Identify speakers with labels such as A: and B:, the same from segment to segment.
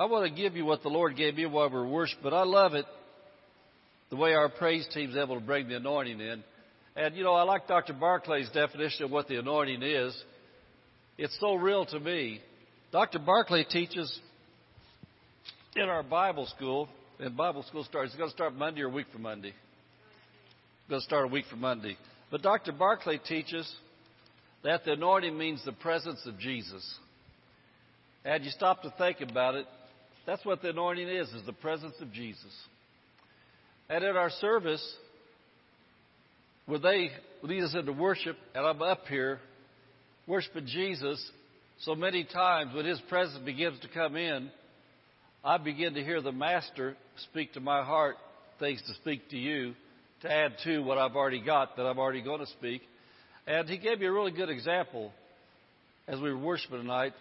A: I want to give you what the Lord gave me while we were worshiping, but I love it the way our praise team's able to bring the anointing in. And, you know, I like Dr. Barclay's definition of what the anointing is. It's so real to me. Dr. Barclay teaches in our Bible school, and Bible school starts, it's going to start Monday or a week from Monday. It's going to start a week from Monday. But Dr. Barclay teaches that the anointing means the presence of Jesus. And you stop to think about it, that's what the anointing is, is the presence of Jesus. And at our service, when they lead us into worship, and I'm up here worshiping Jesus, so many times when His presence begins to come in, I begin to hear the Master speak to my heart things to speak to you, to add to what I've already got that I'm already going to speak. And He gave me a really good example as we were worshiping tonight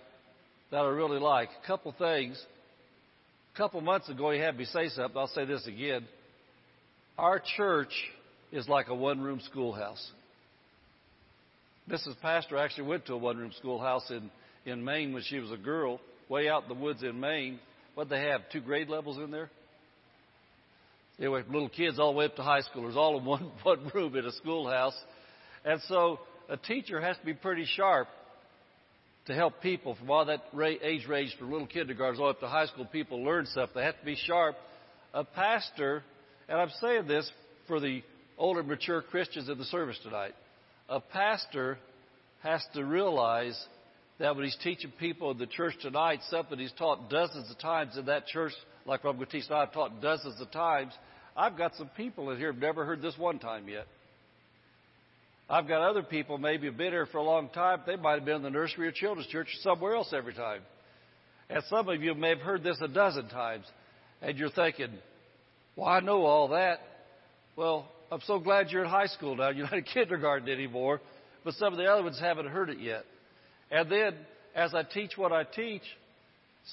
A: that I really like. A couple things. A couple months ago, He had me say something. I'll say this again. Our church is like a one room schoolhouse. Mrs. Pastor actually went to a one room schoolhouse in, in Maine when she was a girl, way out in the woods in Maine. What they have? Two grade levels in there? They Anyway, little kids all the way up to high schoolers, all in one, one room in a schoolhouse. And so a teacher has to be pretty sharp to help people from all that age range from little kindergartens all up to high school people learn stuff. They have to be sharp. A pastor, and I'm saying this for the older, mature Christians in the service tonight. A pastor has to realize that when he's teaching people in the church tonight, something he's taught dozens of times in that church, like what I'm going to teach tonight, I've taught dozens of times. I've got some people in here who've never heard this one time yet. I've got other people maybe have been here for a long time. They might have been in the nursery or children's church or somewhere else every time. And some of you may have heard this a dozen times. And you're thinking, well, I know all that. Well, I'm so glad you're in high school now. You're not in kindergarten anymore. But some of the other ones haven't heard it yet. And then, as I teach what I teach,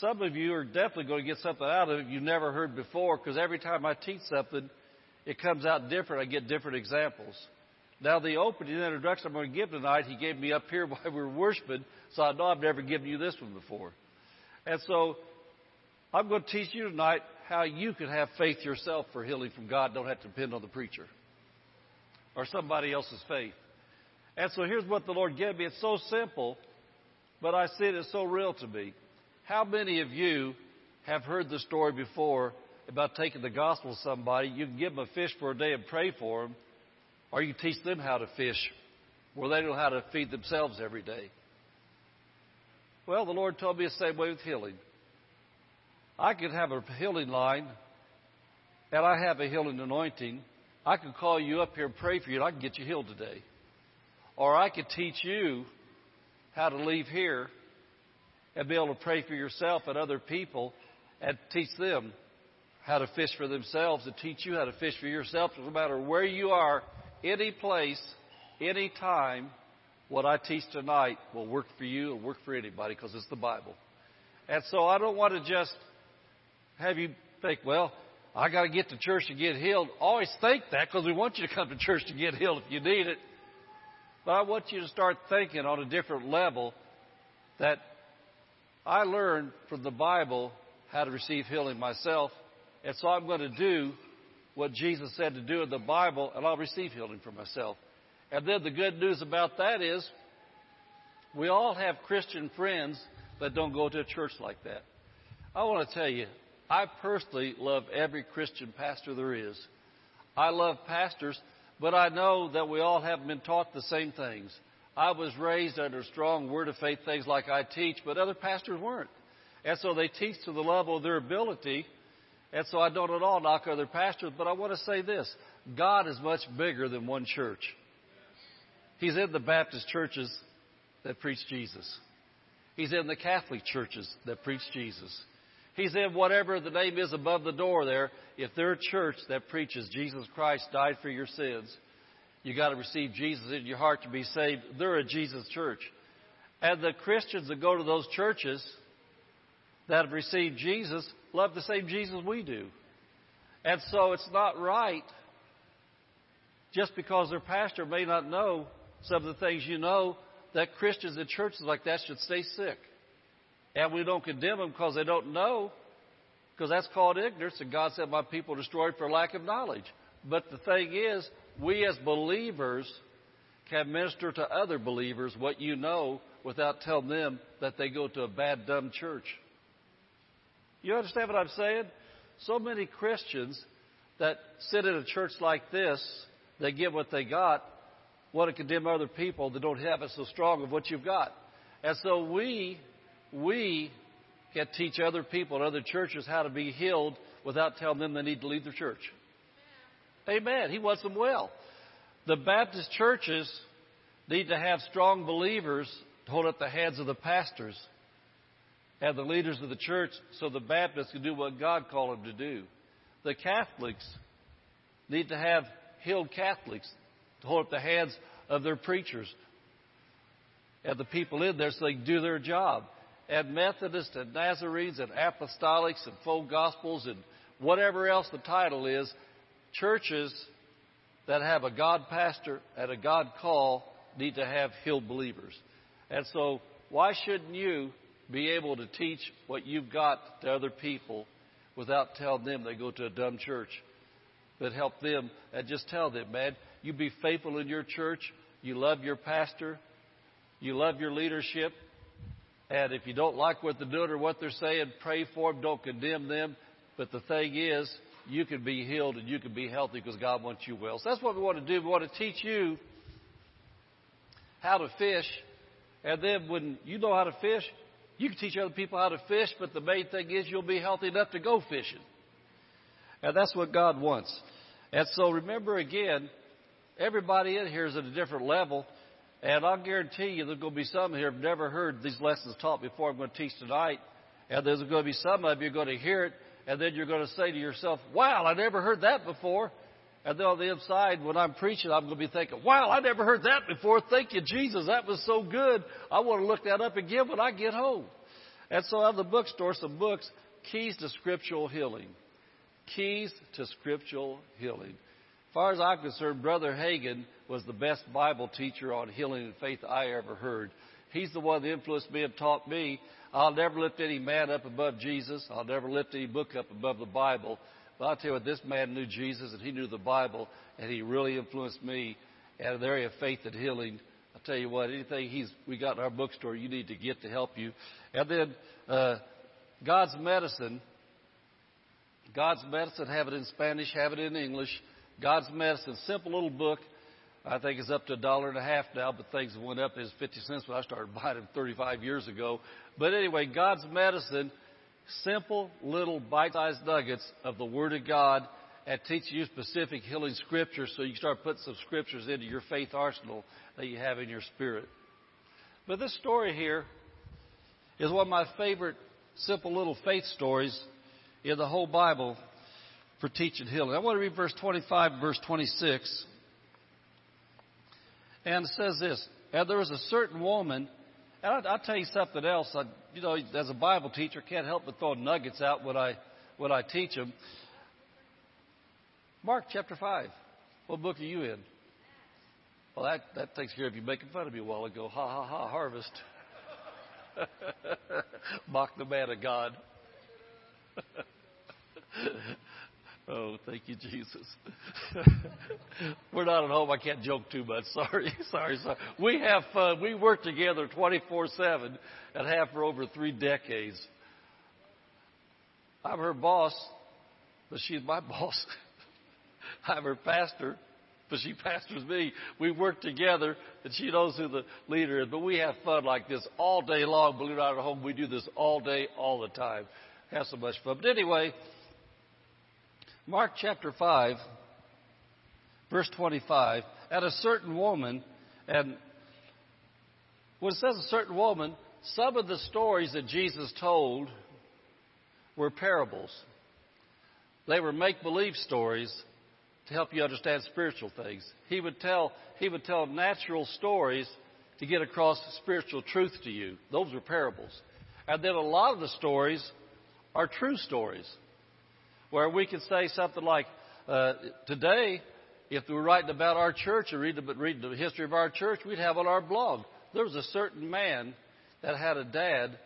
A: some of you are definitely going to get something out of it you never heard before because every time I teach something, it comes out different. I get different examples. Now, the opening introduction I'm going to give tonight, he gave me up here while we were worshiping, so I know I've never given you this one before. And so, I'm going to teach you tonight how you can have faith yourself for healing from God. Don't have to depend on the preacher or somebody else's faith. And so here's what the Lord gave me. It's so simple, but I see it as so real to me. How many of you have heard the story before about taking the gospel to somebody? You can give them a fish for a day and pray for them, or you teach them how to fish where they know how to feed themselves every day. Well, the Lord told me the same way with healing. I could have a healing line, and I have a healing anointing. I could call you up here and pray for you, and I can get you healed today. Or I could teach you how to leave here and be able to pray for yourself and other people and teach them how to fish for themselves and teach you how to fish for yourself. No matter where you are, any place, any time, what I teach tonight will work for you and work for anybody because it's the Bible. And so I don't want to just have you think, well, I got to get to church to get healed. Always think that because we want you to come to church to get healed if you need it. But I want you to start thinking on a different level that I learned from the Bible how to receive healing myself. And so I'm going to do what Jesus said to do in the Bible, and I'll receive healing for myself. And then the good news about that is we all have Christian friends that don't go to a church like that. I want to tell you, I personally love every Christian pastor there is. I love pastors, but I know that we all haven't been taught the same things. I was raised under strong word of faith things like I teach, but other pastors weren't. And so they teach to the level of their ability. And so I don't at all knock other pastors, but I want to say this God is much bigger than one church. He's in the Baptist churches that preach Jesus. He's in the Catholic churches that preach Jesus. He's in whatever the name is above the door there. If they're a church that preaches Jesus Christ died for your sins, you got to receive Jesus in your heart to be saved. They're a Jesus church. And the Christians that go to those churches that have received Jesus love the same Jesus we do. And so it's not right just because their pastor may not know some of the things you know that Christians in churches like that should stay sick. And we don't condemn them because they don't know. because that's called ignorance, and God said, My people destroyed for lack of knowledge. But the thing is, we as believers can minister to other believers what you know without telling them that they go to a bad, dumb church. You understand what I'm saying? So many Christians that sit in a church like this, they get what they got, want to condemn other people that don't have it so strong of what you've got. And so we, we can teach other people in other churches how to be healed without telling them they need to leave their church. Amen. He wants them well. The Baptist churches need to have strong believers to hold up the hands of the pastors and the leaders of the church so the Baptists can do what God called them to do. The Catholics need to have healed Catholics to hold up the hands of their preachers and the people in there so they can do their job. And Methodists and Nazarenes and Apostolics and full Gospels and whatever else the title is, churches that have a God pastor and a God call need to have healed believers. And so, why shouldn't you be able to teach what you've got to other people without telling them they go to a dumb church? But help them and just tell them, man, you be faithful in your church. You love your pastor. You love your leadership. And if you don't like what they're doing or what they're saying, pray for them. Don't condemn them. But the thing is, you can be healed and you can be healthy because God wants you well. So that's what we want to do. We want to teach you how to fish. And then when you know how to fish, you can teach other people how to fish, but the main thing is you'll be healthy enough to go fishing. And that's what God wants. And so remember again, everybody in here is at a different level. And I'll guarantee you there's going to be some here who've never heard these lessons taught before I'm going to teach tonight. And there's going to be some of you going to hear it and then you're going to say to yourself, wow, I never heard that before. And then on the inside, when I'm preaching, I'm going to be thinking, wow, I never heard that before. Thank you, Jesus. That was so good. I want to look that up again when I get home. And so out of the bookstore, some books, Keys to Scriptural Healing. Keys to Scriptural Healing. As far as I'm concerned, Brother Hagin was the best Bible teacher on healing and faith I ever heard. He's the one that influenced me and taught me I'll never lift any man up above Jesus. I'll never lift any book up above the Bible. But I'll tell you what, this man knew Jesus and he knew the Bible and he really influenced me in the area of faith and healing. I'll tell you what, anything he's, we got in our bookstore, you need to get to help you. And then, uh, God's medicine. God's medicine, have it in Spanish, have it in English. God's medicine, simple little book. I think it's up to a dollar and a half now, but things went up. It was 50 cents when I started buying them 35 years ago. But anyway, God's medicine, simple little bite-sized nuggets of the Word of God and teach you specific healing scriptures so you can start putting some scriptures into your faith arsenal that you have in your spirit. But this story here is one of my favorite simple little faith stories in the whole Bible for teaching healing. I want to read verse 25 and verse 26. And it says this, and there was a certain woman, and I'll, I'll tell you something else. I, you know, as a Bible teacher, can't help but throw nuggets out when I when I teach them. Mark chapter five. What book are you in? Well, that that takes care of you making fun of me a while ago. Ha ha ha! Harvest. Mock the man of God. Oh, thank you, Jesus. We're not at home. I can't joke too much. Sorry, sorry, sorry. We have fun. We work together 24 7 and have for over three decades. I'm her boss, but she's my boss. I'm her pastor, but she pastors me. We work together, and she knows who the leader is. But we have fun like this all day long. Believe it or not, at home, we do this all day, all the time. Have so much fun. But anyway, Mark chapter 5, verse 25, at a certain woman, and when it says a certain woman, some of the stories that Jesus told were parables. They were make believe stories to help you understand spiritual things. He would tell he would tell natural stories to get across spiritual truth to you. Those were parables. And then a lot of the stories are true stories where we could say something like, uh, today, if we were writing about our church or reading, reading the history of our church, we'd have on our blog. There was a certain man that had a dad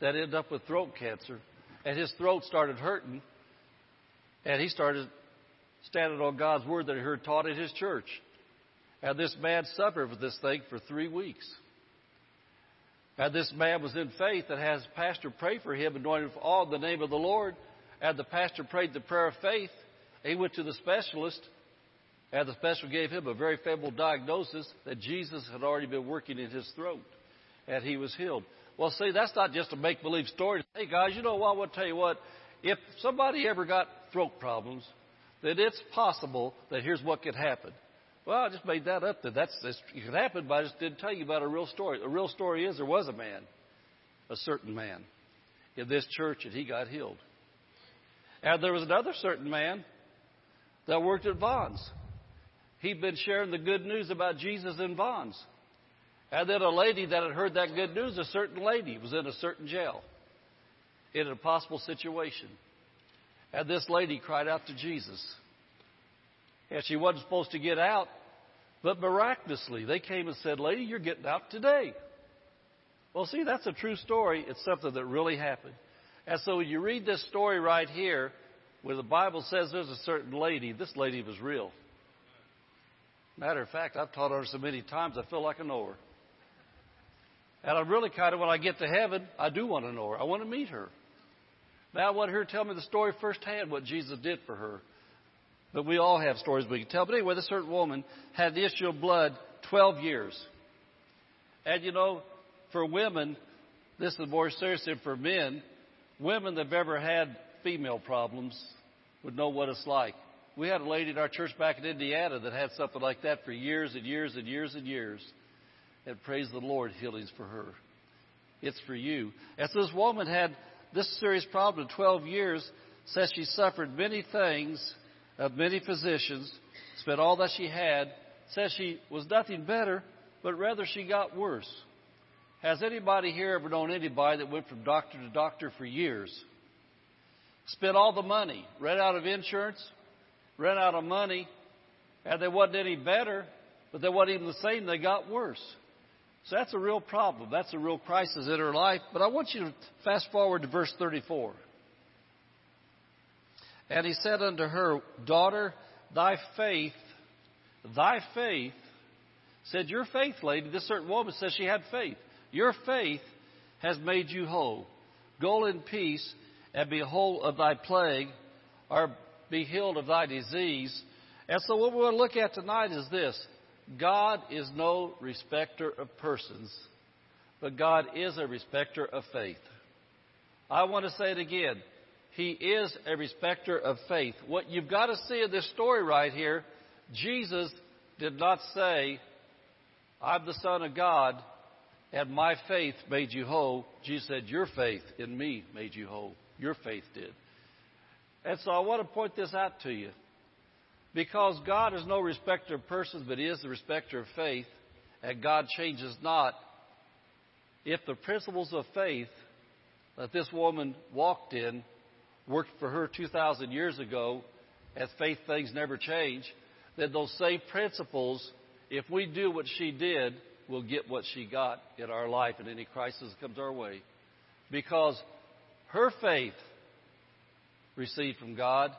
A: that ended up with throat cancer, and his throat started hurting, and he started standing on God's word that he heard taught at his church. And this man suffered with this thing for three weeks. And this man was in faith and has pastor pray for him, anointed all in the name of the Lord. And the pastor prayed the prayer of faith. He went to the specialist, and the specialist gave him a very favorable diagnosis that Jesus had already been working in his throat, and he was healed. Well, see, that's not just a make believe story. Hey, guys, you know what? I want to tell you what. If somebody ever got throat problems, then it's possible that here's what could happen. Well, I just made that up. That that's, it could happen, but I just didn't tell you about a real story. The real story is there was a man, a certain man, in this church, and he got healed. And there was another certain man that worked at Vons. He'd been sharing the good news about Jesus in Vons. And then a lady that had heard that good news, a certain lady, was in a certain jail in a possible situation. And this lady cried out to Jesus. And she wasn't supposed to get out, but miraculously, they came and said, Lady, you're getting out today. Well, see, that's a true story. It's something that really happened. And so you read this story right here, where the Bible says there's a certain lady, this lady was real. Matter of fact, I've taught her so many times, I feel like I know her. And I really kind of, when I get to heaven, I do want to know her. I want to meet her. Now I want her to tell me the story firsthand, what Jesus did for her. But we all have stories we can tell. But anyway, this certain woman had the issue of blood 12 years. And you know, for women, this is more serious than for men. Women that have ever had female problems would know what it's like. We had a lady in our church back in Indiana that had something like that for years and years and years and years. And praise the Lord, healings for her. It's for you. As this woman had this serious problem in 12 years, says she suffered many things of many physicians, spent all that she had, says she was nothing better, but rather she got worse. Has anybody here ever known anybody that went from doctor to doctor for years? Spent all the money, ran out of insurance, ran out of money, and they wasn't any better, but they wasn't even the same, they got worse. So that's a real problem. That's a real crisis in her life. But I want you to fast forward to verse 34. And he said unto her, Daughter, thy faith, thy faith, said, Your faith, lady, this certain woman says she had faith. Your faith has made you whole. Go in peace and be whole of thy plague, or be healed of thy disease. And so what we want to look at tonight is this God is no respecter of persons, but God is a respecter of faith. I want to say it again. He is a respecter of faith. What you've got to see in this story right here, Jesus did not say, I'm the Son of God, and my faith made you whole. Jesus said, Your faith in me made you whole. Your faith did. And so I want to point this out to you. Because God is no respecter of persons, but He is the respecter of faith, and God changes not. If the principles of faith that this woman walked in worked for her 2,000 years ago, as faith things never change, then those same principles, if we do what she did, we'll get what she got in our life in any crisis that comes our way. Because her faith received from God,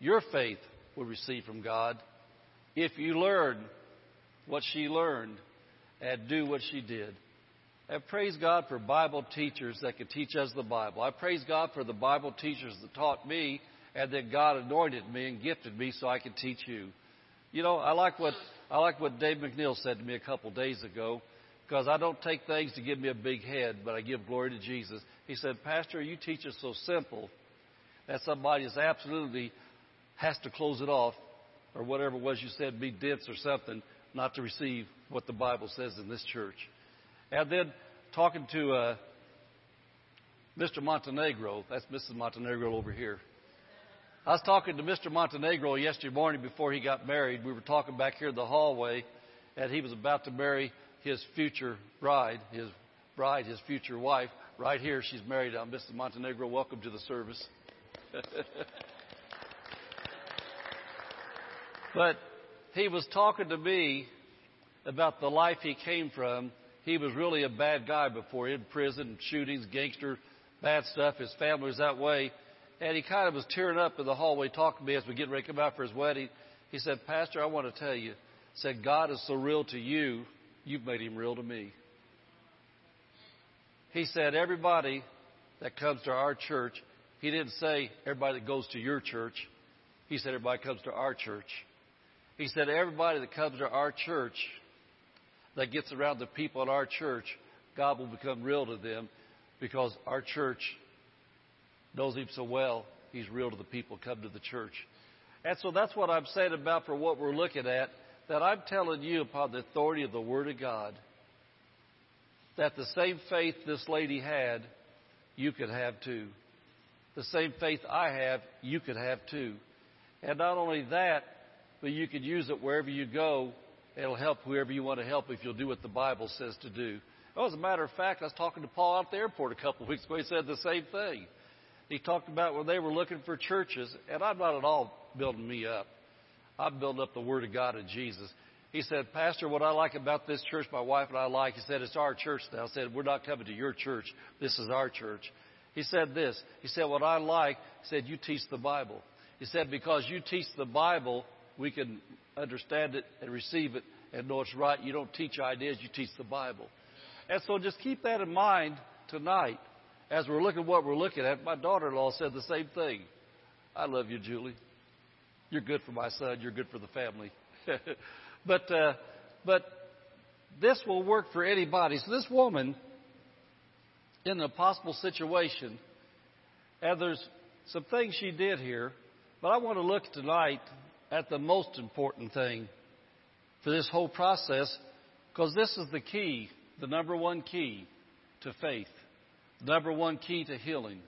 A: your faith will receive from God if you learn what she learned and do what she did. I praise God for Bible teachers that can teach us the Bible. I praise God for the Bible teachers that taught me and that God anointed me and gifted me so I could teach you. You know, I like what I like what Dave McNeil said to me a couple days ago because I don't take things to give me a big head, but I give glory to Jesus. He said, Pastor, you teach us so simple that somebody is absolutely has to close it off, or whatever it was you said, be dense or something, not to receive what the Bible says in this church. And then talking to uh, Mr. Montenegro, that's Mrs. Montenegro over here. I was talking to Mr. Montenegro yesterday morning before he got married. We were talking back here in the hallway, and he was about to marry his future bride, his bride, his future wife. Right here, she's married. Uh, I'm Mrs. Montenegro. Welcome to the service. But he was talking to me about the life he came from. He was really a bad guy before in prison, shootings, gangster, bad stuff. His family was that way. And he kind of was tearing up in the hallway talking to me as we get ready to come out for his wedding. He said, Pastor, I want to tell you, said, God is so real to you, you've made him real to me. He said, everybody that comes to our church, he didn't say everybody that goes to your church. He said everybody comes to our church. He said everybody that comes to our church, that gets around the people in our church, God will become real to them because our church knows Him so well, He's real to the people come to the church. And so that's what I'm saying about for what we're looking at, that I'm telling you upon the authority of the Word of God, that the same faith this lady had, you could have too. The same faith I have, you could have too. And not only that, but you could use it wherever you go. It'll help whoever you want to help if you'll do what the Bible says to do. Well, as a matter of fact, I was talking to Paul out at the airport a couple of weeks ago. He said the same thing. He talked about when they were looking for churches, and I'm not at all building me up. I'm building up the Word of God and Jesus. He said, Pastor, what I like about this church, my wife and I like, he said, it's our church now. I said, we're not coming to your church. This is our church. He said this. He said, what I like, he said, you teach the Bible. He said, because you teach the Bible, we can understand it and receive it and know it's right. You don't teach ideas, you teach the Bible. And so just keep that in mind tonight as we're looking at what we're looking at. My daughter in law said the same thing. I love you, Julie. You're good for my son, you're good for the family. but, uh, but this will work for anybody. So this woman, in a possible situation, and there's some things she did here, but I want to look tonight at the most important thing for this whole process because this is the key the number one key to faith, number one key to healing,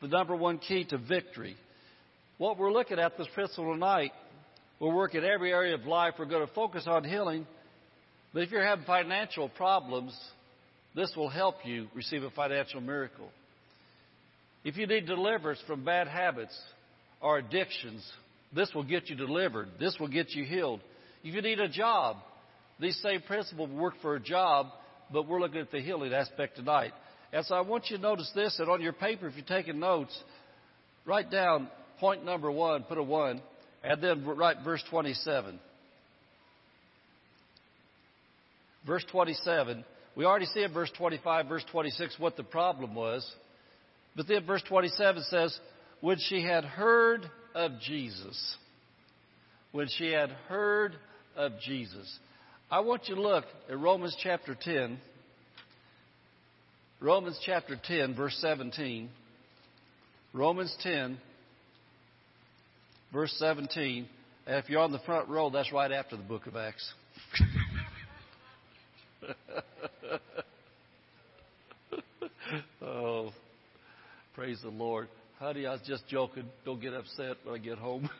A: the number one key to victory. What we're looking at this principle tonight, we'll work in every area of life. We're going to focus on healing. But if you're having financial problems, this will help you receive a financial miracle. If you need deliverance from bad habits or addictions, this will get you delivered. This will get you healed. If you need a job, these same principles work for a job but we're looking at the healing aspect tonight. And so I want you to notice this, and on your paper, if you're taking notes, write down point number one, put a one, and then write verse 27. Verse 27. We already see in verse 25, verse 26 what the problem was. But then verse 27 says, when she had heard of Jesus. When she had heard of Jesus. I want you to look at Romans chapter 10. Romans chapter 10, verse 17. Romans 10, verse 17. And if you're on the front row, that's right after the book of Acts. oh, praise the Lord. Honey, I was just joking. Don't get upset when I get home.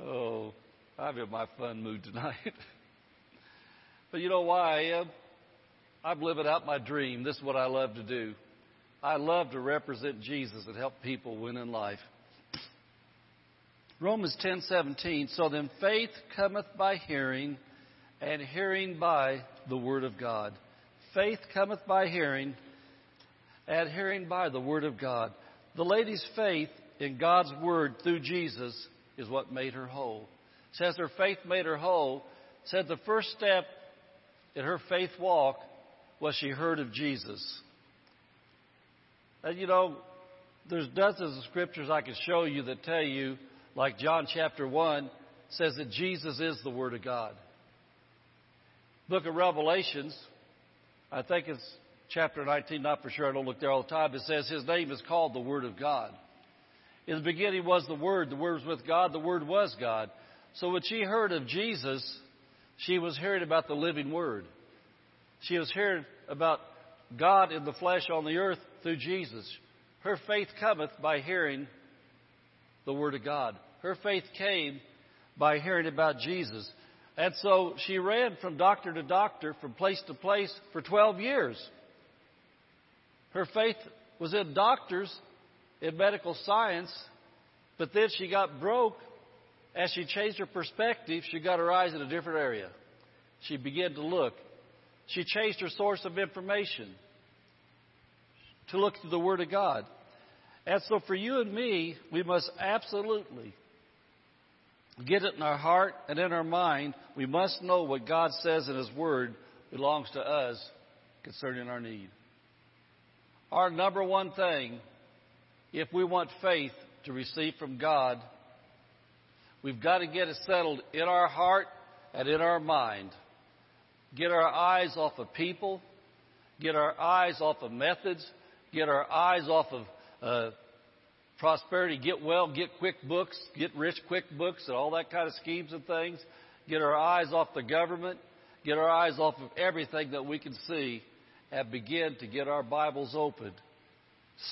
A: oh. I'm in my fun mood tonight. but you know why I am? I'm living out my dream. This is what I love to do. I love to represent Jesus and help people win in life. Romans 10:17 So then faith cometh by hearing and hearing by the word of God. Faith cometh by hearing and hearing by the word of God. The lady's faith in God's word through Jesus is what made her whole says her faith made her whole, said the first step in her faith walk was she heard of Jesus. And you know, there's dozens of scriptures I could show you that tell you, like John chapter 1 says that Jesus is the Word of God. Book of Revelations, I think it's chapter 19, not for sure, I don't look there all the time, it says his name is called the Word of God. In the beginning was the Word, the Word was with God, the Word was God. So when she heard of Jesus, she was hearing about the living Word. She was hearing about God in the flesh on the earth through Jesus. Her faith cometh by hearing the Word of God. Her faith came by hearing about Jesus. And so she ran from doctor to doctor, from place to place for 12 years. Her faith was in doctors, in medical science, but then she got broke as she changed her perspective, she got her eyes in a different area. She began to look. She changed her source of information. to look to the Word of God. And so for you and me, we must absolutely get it in our heart and in our mind. We must know what God says in His Word belongs to us concerning our need. Our number one thing, if we want faith to receive from God, we've got to get it settled in our heart and in our mind. Get our eyes off of people, get our eyes off of methods, get our eyes off of uh, prosperity, get well, get quick books, get rich quick books, and all that kind of schemes and things. Get our eyes off the government, get our eyes off of everything that we can see, and begin to get our Bibles open.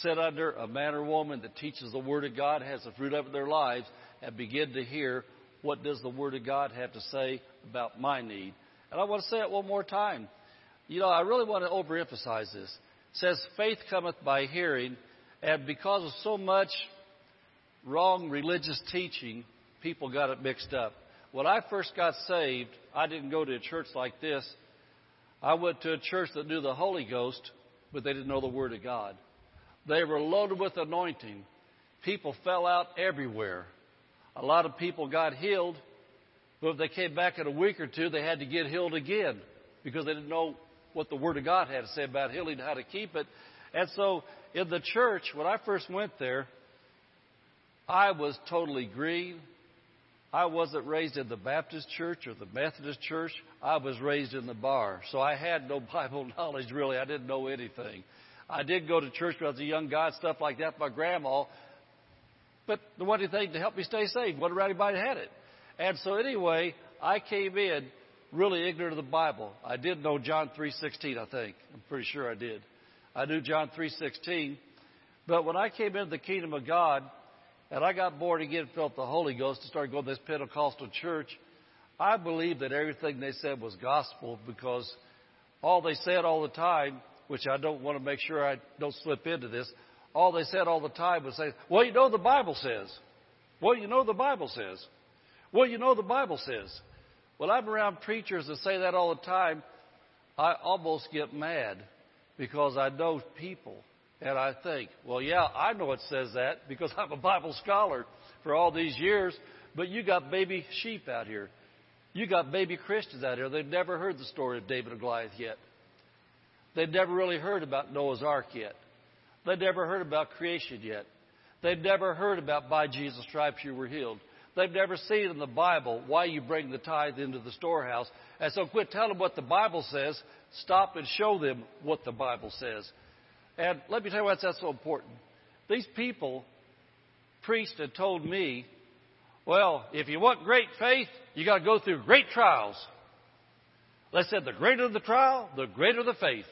A: Sit under a man or woman that teaches the Word of God, has the fruit of their lives, and begin to hear what does the Word of God have to say about my need. And I want to say it one more time. You know, I really want to overemphasize this. It says, faith cometh by hearing, and because of so much wrong religious teaching, people got it mixed up. When I first got saved, I didn't go to a church like this. I went to a church that knew the Holy Ghost, but they didn't know the Word of God. They were loaded with anointing. People fell out everywhere. A lot of people got healed, but if they came back in a week or two, they had to get healed again because they didn't know what the Word of God had to say about healing, how to keep it. And so in the church, when I first went there, I was totally green. I wasn't raised in the Baptist church or the Methodist church. I was raised in the bar. So I had no Bible knowledge really. I didn't know anything. I did go to church when I was a young guy stuff like that my grandma. But the one thing to help me stay saved, what around anybody had it. And so anyway, I came in really ignorant of the Bible. I did know John 3:16, I think. I'm pretty sure I did. I knew John 3:16. But when I came into the kingdom of God, and I got born again, felt the Holy Ghost, and started going to this Pentecostal church, I believed that everything they said was gospel because all they said all the time, which I don't want to make sure I don't slip into this, all they said all the time was say, Well, you know the Bible says. Well, you know the Bible says. Well, you know the Bible says. Well, I'm around preachers that say that all the time. I almost get mad because I know people and I think, well, yeah, I know it says that because I'm a Bible scholar for all these years, but you got baby sheep out here. You got baby Christians out here. They've never heard the story of David and Goliath yet. They've never really heard about Noah's Ark yet. They've never heard about creation yet. They've never heard about by Jesus' stripes you were healed. They've never seen in the Bible why you bring the tithe into the storehouse. And so quit telling them what the Bible says. Stop and show them what the Bible says. And let me tell you why that's so important. These people preached and told me, well, if you want great faith, you got to go through great trials. They said the greater the trial, the greater the faith.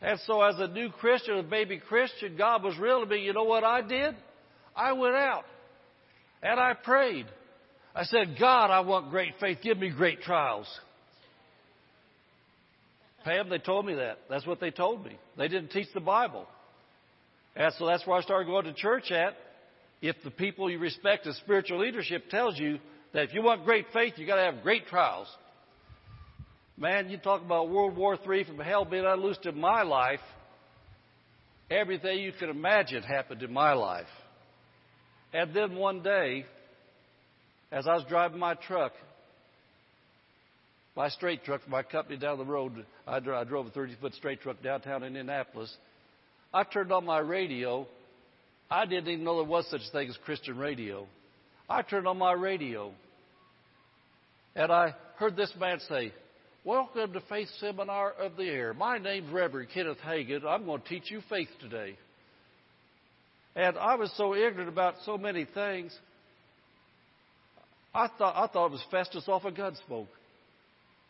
A: And so as a new Christian, a baby Christian, God was real to me. You know what I did? I went out and I prayed. I said, God, I want great faith. Give me great trials. Pam, they told me that. That's what they told me. They didn't teach the Bible. And so that's where I started going to church at. If the people you respect as spiritual leadership tells you that if you want great faith, you got to have great trials. Man, you talk about World War III from hell being unloosed in my life. Everything you can imagine happened in my life. And then one day, as I was driving my truck, my straight truck my company down the road. I drove a 30 foot straight truck downtown Indianapolis. I turned on my radio. I didn't even know there was such a thing as Christian radio. I turned on my radio and I heard this man say, Welcome to Faith Seminar of the Air. My name's Reverend Kenneth Hagin. I'm going to teach you faith today. And I was so ignorant about so many things. I thought I thought it was Festus off of Gunsmoke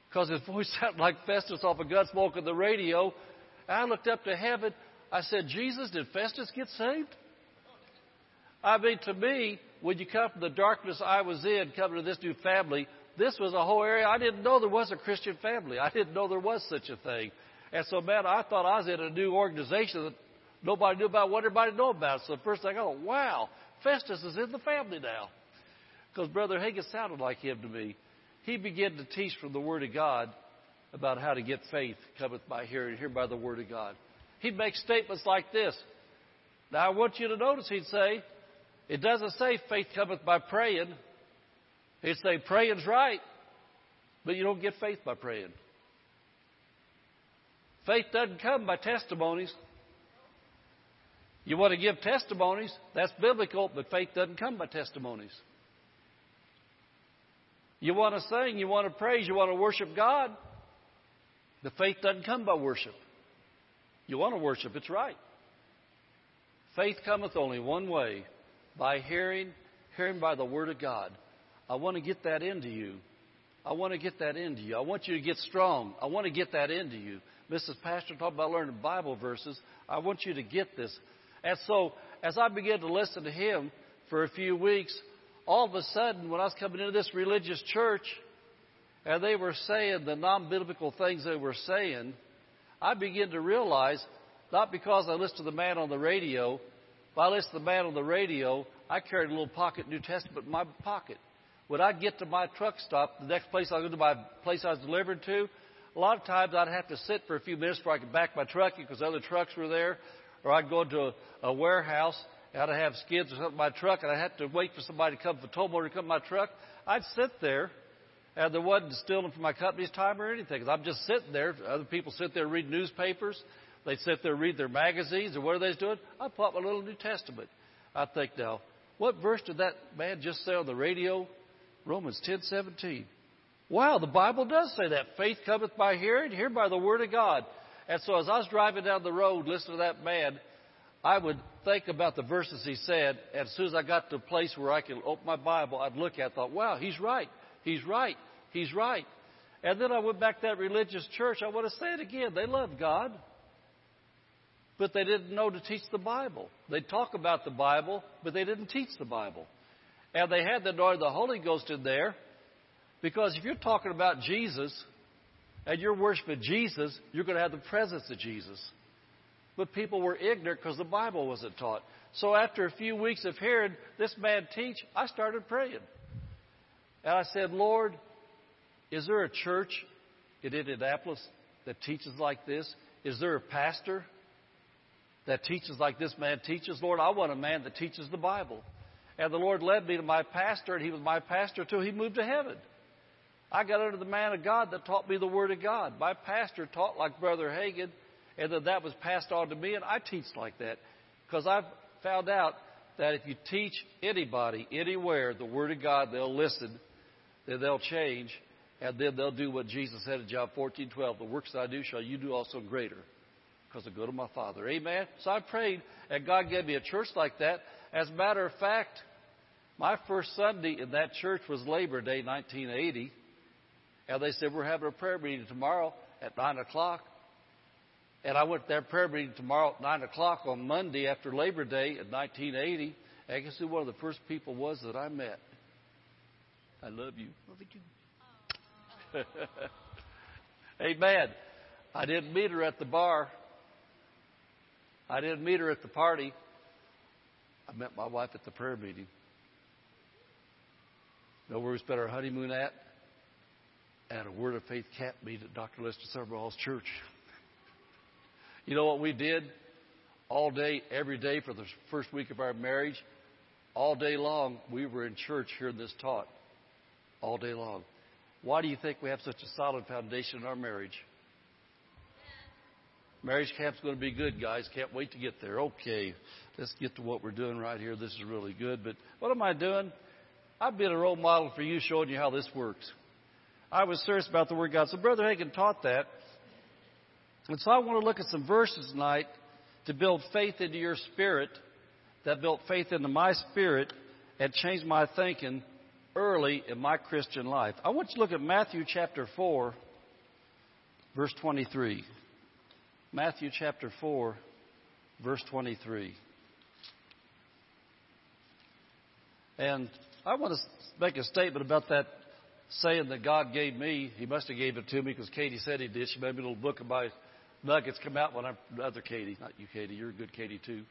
A: because his voice sounded like Festus off of Gunsmoke on the radio. I looked up to heaven. I said, Jesus, did Festus get saved? I mean, to me, when you come from the darkness I was in, coming to this new family, this was a whole area I didn't know there was a Christian family. I didn't know there was such a thing. And so, man, I thought I was in a new organization that nobody knew about what everybody knew about. So the first thing I thought, wow, Festus is in the family now. Because Brother Hagin sounded like him to me he began to teach from the Word of God about how to get faith cometh by hearing, hear by the Word of God. he'd make statements like this. Now, I want you to notice he'd say, it doesn't say faith cometh by praying. He'd say praying's right, but you don't get faith by praying. Faith doesn't come by testimonies. You want to give testimonies, that's biblical, but faith doesn't come by testimonies. You want to sing, you want to praise, you want to worship God, the faith doesn't come by worship. You want to worship, it's right. Faith cometh only one way by hearing, hearing by the Word of God. I want to get that into you. I want to get that into you. I want you to get strong. I want to get that into you. Mrs. Pastor talked about learning Bible verses. I want you to get this. And so, as I began to listen to him for a few weeks, all of a sudden, when I was coming into this religious church, and they were saying the non biblical things they were saying, I began to realize, not because I listened to the man on the radio, but I listened to the man on the radio, I carried a little pocket New Testament in my pocket. When I'd get to my truck stop, the next place I going to my place I was delivered to, a lot of times I'd have to sit for a few minutes before I could back my truck because other trucks were there, or I'd go to a, a warehouse and I'd have skids or something in my truck, and I'd have to wait for somebody to come, for tow motor to come to my truck. I'd sit there, and there wasn't stealing from my company's time or anything. I'm just sitting there. Other people sit there read newspapers. They sit there read their magazines or what are they doing? I out my little New Testament. I think now, what verse did that man just say on the radio? Romans ten seventeen. Wow, the Bible does say that. Faith cometh by hearing, hear by the word of God. And so as I was driving down the road listening to that man, I would think about the verses he said, and as soon as I got to a place where I could open my Bible, I'd look at it, thought, wow, he's right, he's right, he's right. And then I went back to that religious church. I want to say it again. They loved God, but they didn't know to teach the Bible. They'd talk about the Bible, but they didn't teach the Bible. And they had the anointing of the Holy Ghost in there, because if you're talking about Jesus and you're worshiping Jesus, you're going to have the presence of Jesus. But people were ignorant because the Bible wasn't taught. So after a few weeks of hearing this man teach, I started praying. And I said, Lord, is there a church in Indianapolis that teaches like this? Is there a pastor that teaches like this man teaches? Lord, I want a man that teaches the Bible. And the Lord led me to my pastor, and he was my pastor until he moved to heaven. I got under the man of God that taught me the Word of God. My pastor taught like Brother Hagin, and then that was passed on to me, and I teach like that. Because I've found out that if you teach anybody, anywhere, the Word of God, they'll listen, then they'll change, and then they'll do what Jesus said in John 14, 12. The works that I do shall you do also greater, because I go to my Father. Amen? So I prayed, and God gave me a church like that. As a matter of fact, my first Sunday in that church was Labor Day, 1980. And they said, We're having a prayer meeting tomorrow at 9 o'clock. And I went to their prayer meeting tomorrow at 9 o'clock on Monday after Labor Day in 1980. And guess who one of the first people was that I met? I love you. Love you. Amen. I didn't meet her at the bar. I didn't meet her at the party. I met my wife at the prayer meeting. Know where we spent our honeymoon at? At a Word of Faith camp meet at Dr. Lester Sumrall's church. You know what we did? All day, every day for the first week of our marriage, all day long, we were in church hearing this taught. All day long. Why do you think we have such a solid foundation in our marriage? Marriage camp's going to be good, guys. Can't wait to get there. Okay, let's get to what we're doing right here. This is really good. But what am I doing? I've been a role model for you, showing you how this works. I was serious about the Word of God. So Brother Hagin taught that. And so I want to look at some verses tonight to build faith into your spirit, that built faith into my spirit and changed my thinking early in my Christian life. I want you to look at Matthew chapter 4, verse 23. Matthew chapter 4, verse 23. And I want to make a statement about that saying that God gave me. He must have gave it to me because Katie said he did. She made me a little book of my nuggets come out when I'm other Katie, not you, Katie. You're a good Katie too.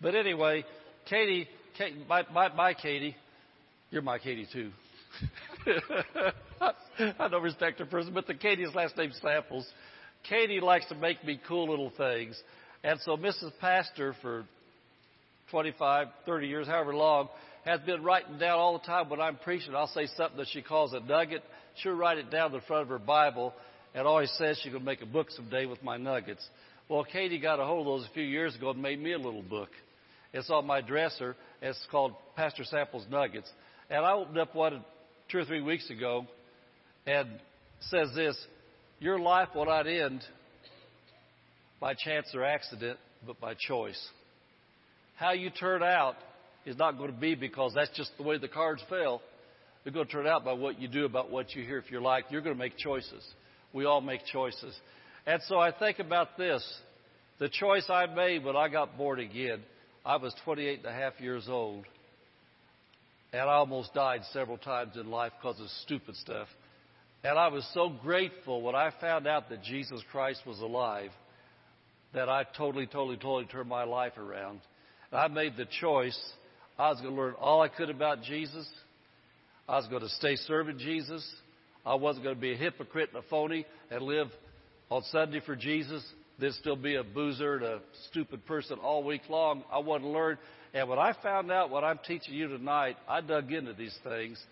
A: But anyway, Katie, Katie my, my, my Katie, you're my Katie too. I don't respect her person, but the Katie's last name samples. Katie likes to make me cool little things. And so Mrs. Pastor, for 25, 30 years, however long, has been writing down all the time when I'm preaching. I'll say something that she calls a nugget. She'll write it down in the front of her Bible and always says going to make a book someday with my nuggets. Well, Katie got a hold of those a few years ago and made me a little book. It's on my dresser. It's called Pastor Samples' Nuggets. And I opened up one two or three weeks ago and says this Your life will not end by chance or accident, but by choice. How you turn out is not going to be because that's just the way the cards fell. They're going to turn out by what you do about what you hear. If you're like, you're going to make choices. We all make choices. And so I think about this. The choice I made when I got born again, I was 28 and a half years old. And I almost died several times in life because of stupid stuff. And I was so grateful when I found out that Jesus Christ was alive that I totally, totally, totally turned my life around. And I made the choice. I was going to learn all I could about Jesus. I was going to stay serving Jesus. I wasn't going to be a hypocrite and a phony and live on Sunday for Jesus, then still be a boozer and a stupid person all week long. I wanted to learn. And when I found out what I'm teaching you tonight, I dug into these things.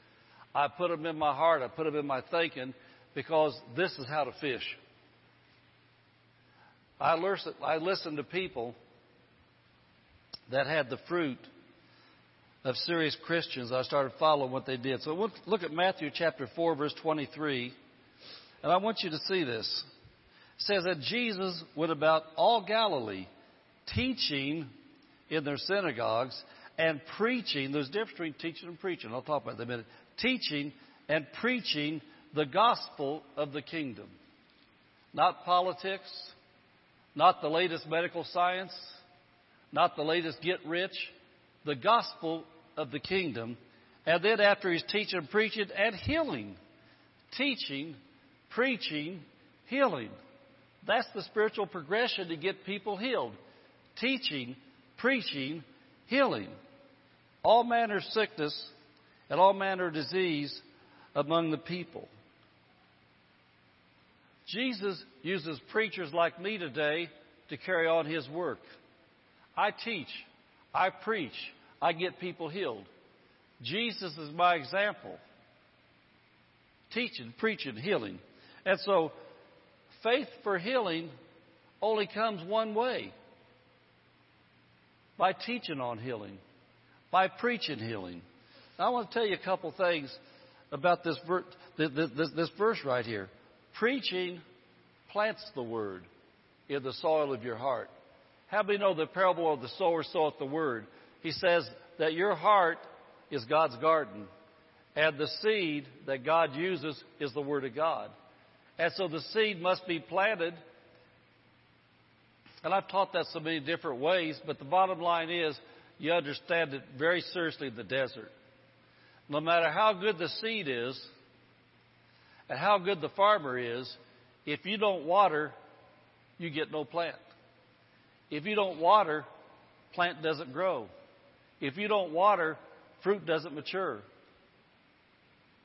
A: I put them in my heart. I put them in my thinking because this is how to fish. I listened, I listened to people that had the fruit of serious Christians. I started following what they did. So look at Matthew chapter 4, verse 23. And I want you to see this. It says that Jesus went about all Galilee, teaching in their synagogues and preaching. There's a difference between teaching and preaching. I'll talk about that in a minute. Teaching and preaching the gospel of the kingdom. Not politics, not the latest medical science, not the latest get rich, the gospel of the kingdom. And then after he's teaching preaching and healing, teaching, preaching, healing. That's the spiritual progression to get people healed. Teaching, preaching, healing. All manner of sickness and all manner of disease among the people. Jesus uses preachers like me today to carry on his work. I teach, I preach, I get people healed. Jesus is my example. Teaching, preaching, healing. And so, faith for healing only comes one way by teaching on healing, by preaching healing. Now, I want to tell you a couple things about this, this, this verse right here. Preaching plants the word in the soil of your heart. How many know the parable of the sower soweth the word? He says that your heart is God's garden, and the seed that God uses is the word of God. And so the seed must be planted. And I've taught that so many different ways, but the bottom line is you understand it very seriously in the desert. No matter how good the seed is and how good the farmer is, if you don't water, you get no plant. If you don't water, plant doesn't grow. If you don't water, fruit doesn't mature.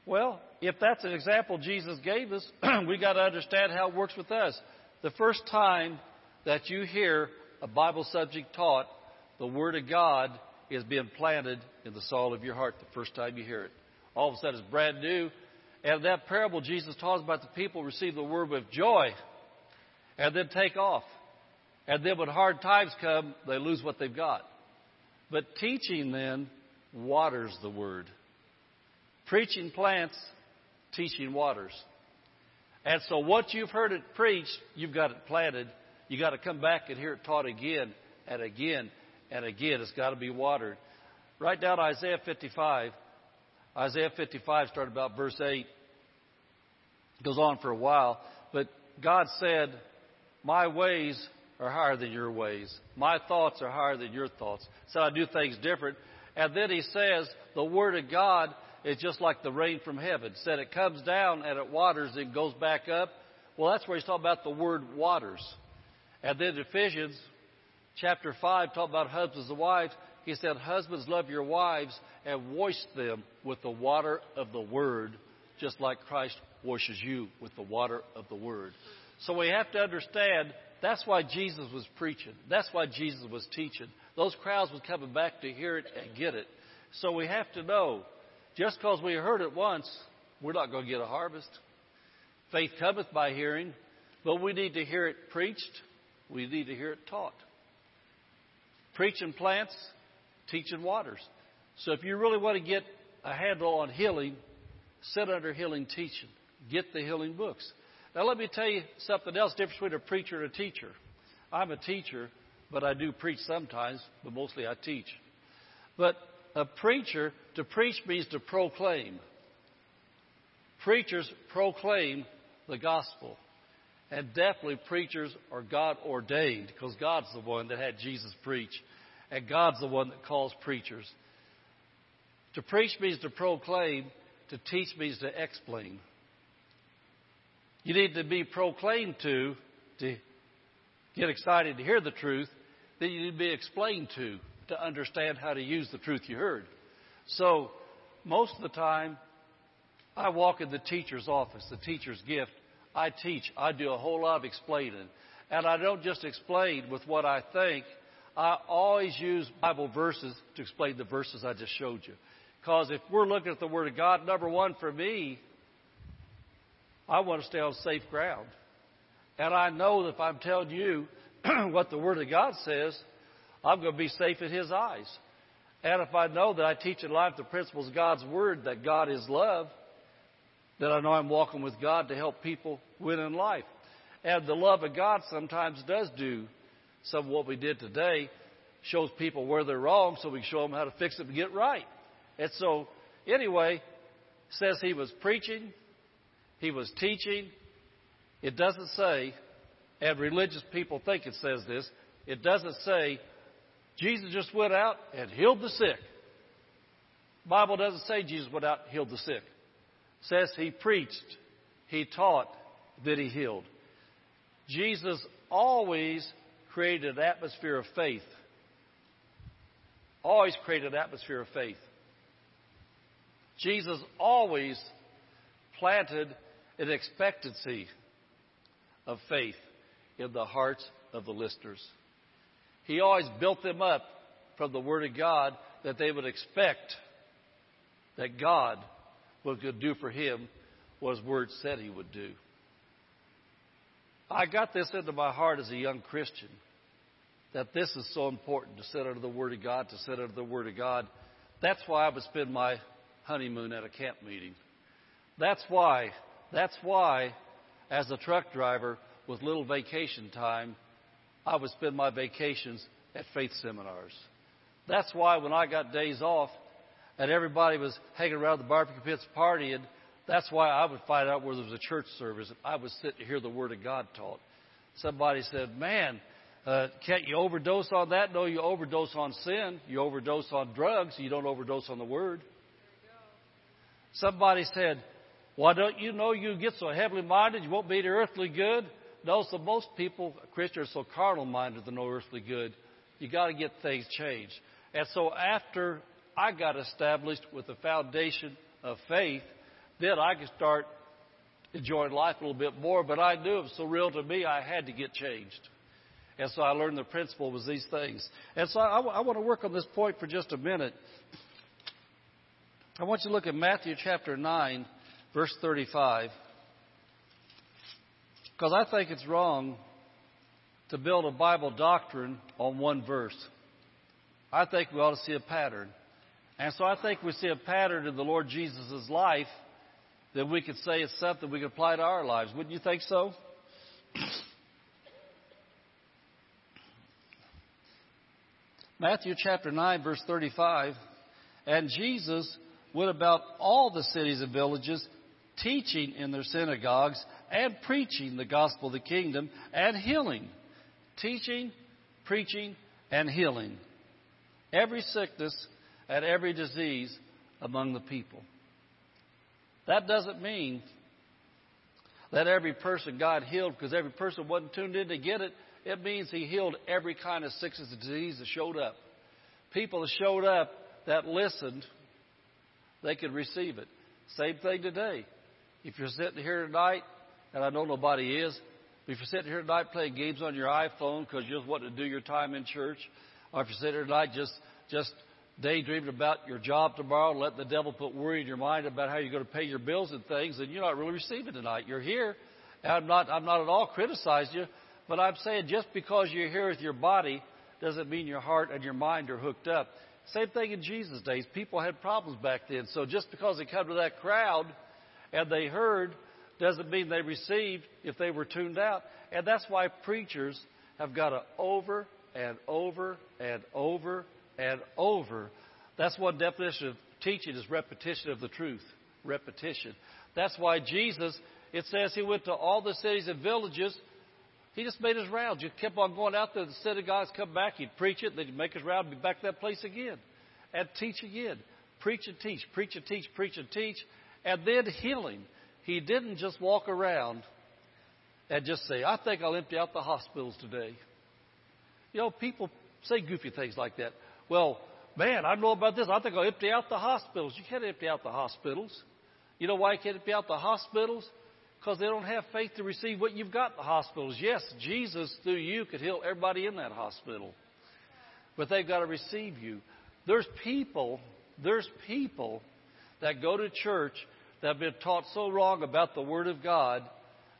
A: Well, if that's an example Jesus gave us, we got to understand how it works with us. The first time that you hear a Bible subject taught, the Word of God is being planted in the soil of your heart the first time you hear it. All of a sudden it's brand new. And that parable Jesus talks about the people receive the Word with joy and then take off. And then when hard times come, they lose what they've got. But teaching then waters the Word. Preaching plants, teaching waters. And so what you've heard it preached, you've got it planted. You've got to come back and hear it taught again and again and again. It's got to be watered. Write down Isaiah 55. Isaiah 55 started about verse 8. It goes on for a while. But God said, My ways are higher than your ways. My thoughts are higher than your thoughts. So I do things different. And then he says, the Word of God is just like the rain from heaven. Said it comes down and it waters, it goes back up. Well, that's where he's talking about the word waters. And then Ephesians chapter 5 talk about husbands and wives. He said, Husbands, love your wives and wash them with the water of the Word, just like Christ washes you with the water of the Word. So we have to understand That's why Jesus was preaching. That's why Jesus was teaching. Those crowds was coming back to hear it and get it. So we have to know, just because we heard it once, we're not going to get a harvest. Faith cometh by hearing, but we need to hear it preached. We need to hear it taught. Preaching plants, teaching waters. So if you really want to get a handle on healing, sit under healing teaching. Get the healing books. Now let me tell you something else different between a preacher and a teacher. I'm a teacher, but I do preach sometimes, but mostly I teach. But a preacher, to preach means to proclaim. Preachers proclaim the gospel. And definitely preachers are God ordained because God's the one that had Jesus preach. And God's the one that calls preachers. To preach means to proclaim, to teach means to explain. You need to be proclaimed to, to get excited to hear the truth, then you need to be explained to, to understand how to use the truth you heard. So, most of the time, I walk in the teacher's office, the teacher's gift. I teach. I do a whole lot of explaining. And I don't just explain with what I think. I always use Bible verses to explain the verses I just showed you. Because if we're looking at the Word of God, number one for me, I want to stay on safe ground. And I know that if I'm telling you what the Word of God says, I'm going to be safe in His eyes. And if I know that I teach in life the principles of God's Word, that God is love, then I know I'm walking with God to help people win in life. And the love of God sometimes does do some of what we did today, shows people where they're wrong so we can show them how to fix it and get right. And so, anyway, says he was preaching, he was teaching. It doesn't say, and religious people think it says this, it doesn't say Jesus just went out and healed the sick. Bible doesn't say Jesus went out and healed the sick. It says he preached, he taught, that he healed. Jesus always created an atmosphere of faith. Always created an atmosphere of faith. Jesus always planted an expectancy of faith in the hearts of the listeners. He always built them up from the Word of God that they would expect that God would do for him what His Word said He would do. I got this into my heart as a young Christian that this is so important to sit under the Word of God, to sit under the Word of God. That's why I would spend my honeymoon at a camp meeting. That's why, that's why, as a truck driver with little vacation time, I would spend my vacations at faith seminars. That's why when I got days off and everybody was hanging around the barbecue pits partying, that's why I would find out where there was a church service. And I would sit to hear the Word of God taught. Somebody said, Man, uh, can't you overdose on that? No, you overdose on sin. You overdose on drugs. You don't overdose on the Word. Somebody said, Why don't you know you get so heavenly minded you won't be the earthly good? No, so most people, Christians, are so carnal minded to no earthly good. You got to get things changed. And so after I got established with the foundation of faith, then I could start enjoying life a little bit more. But I knew it was so real to me, I had to get changed. And so I learned the principle was these things. And so I, I want to work on this point for just a minute. I want you to look at Matthew chapter 9, verse 35. Because I think it's wrong to build a Bible doctrine on one verse. I think we ought to see a pattern. And so I think we see a pattern in the Lord Jesus' life that we could say it's something we could apply to our lives. Wouldn't you think so? Matthew chapter 9, verse 35. And Jesus went about all the cities and villages, teaching in their synagogues and preaching the gospel of the kingdom and healing. Teaching, preaching, and healing. Every sickness and every disease among the people. That doesn't mean that every person God healed because every person wasn't tuned in to get it. It means He healed every kind of sickness and disease that showed up. People that showed up that listened they could receive it. Same thing today. If you're sitting here tonight, and I know nobody is, but If you're sitting here tonight playing games on your iPhone because you just want to do your time in church, or if you're sitting here tonight just just daydreaming about your job tomorrow, letting the devil put worry in your mind about how you're going to pay your bills and things, then you're not really receiving tonight. You're here. And I'm not I'm not at all criticizing you, but I'm saying just because you're here with your body doesn't mean your heart and your mind are hooked up. Same thing in Jesus' days. People had problems back then. So just because they come to that crowd and they heard doesn't mean they received if they were tuned out. And that's why preachers have got to over and over and over and over. That's one definition of teaching is repetition of the truth. Repetition. That's why Jesus, it says he went to all the cities and villages. He just made his rounds. He kept on going out there. To the synagogues come back. He'd preach it. Then he'd make his round and be back to that place again. And teach again. Preach and teach. Preach and teach. Preach and teach. And then healing. He didn't just walk around and just say, I think I'll empty out the hospitals today. You know, people say goofy things like that. Well, man, I know about this. I think I'll empty out the hospitals. You can't empty out the hospitals. You know why you can't empty out the hospitals? Because they don't have faith to receive what you've got in the hospitals. Yes, Jesus, through you, could heal everybody in that hospital. But they've got to receive you. There's people, there's people that go to church that have been taught so wrong about the Word of God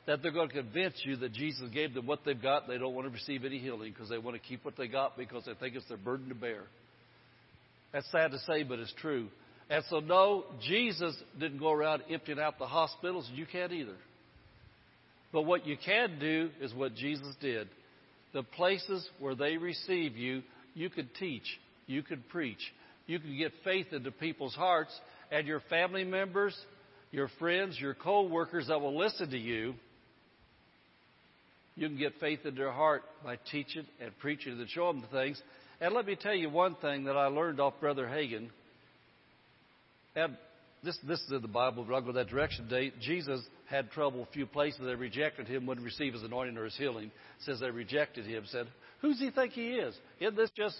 A: that they're going to convince you that Jesus gave them what they've got. They don't want to receive any healing because they want to keep what they got because they think it's their burden to bear. That's sad to say, but it's true. And so, no, Jesus didn't go around emptying out the hospitals, and you can't either. But what you can do is what Jesus did. The places where they receive you, you could teach, you could preach, you could get faith into people's hearts, and your family members, your friends, your co workers that will listen to you, you can get faith into their heart by teaching and preaching and showing them things. And let me tell you one thing that I learned off Brother Hagin. And this, this is in the Bible, but I'll go that direction today. Jesus had trouble a few places. They rejected him, wouldn't receive his anointing or his healing. Says they rejected him, said, Who's he think he is? Isn't this just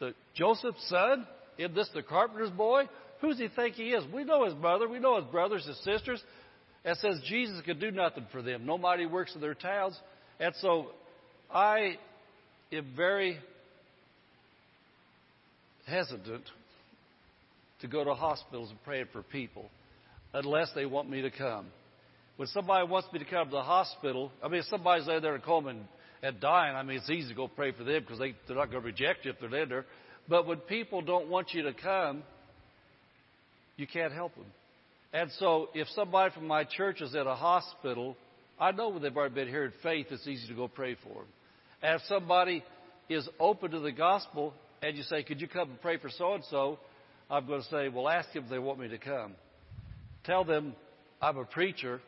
A: the Joseph's son? Isn't this the carpenter's boy? Who's he think he is? We know his mother. We know his brothers, his sisters. It says Jesus could do nothing for them. No mighty works in their towns. And so I am very hesitant to go to hospitals and pray for people unless they want me to come. When somebody wants me to come to the hospital, I mean, if somebody's laying there in coma and, and dying, I mean, it's easy to go pray for them because they, they're not going to reject you if they're in there. But when people don't want you to come, you can't help them. And so, if somebody from my church is at a hospital, I know when they've already been here in faith, it's easy to go pray for them. And if somebody is open to the gospel and you say, Could you come and pray for so and so? I'm going to say, Well, ask them if they want me to come. Tell them I'm a preacher,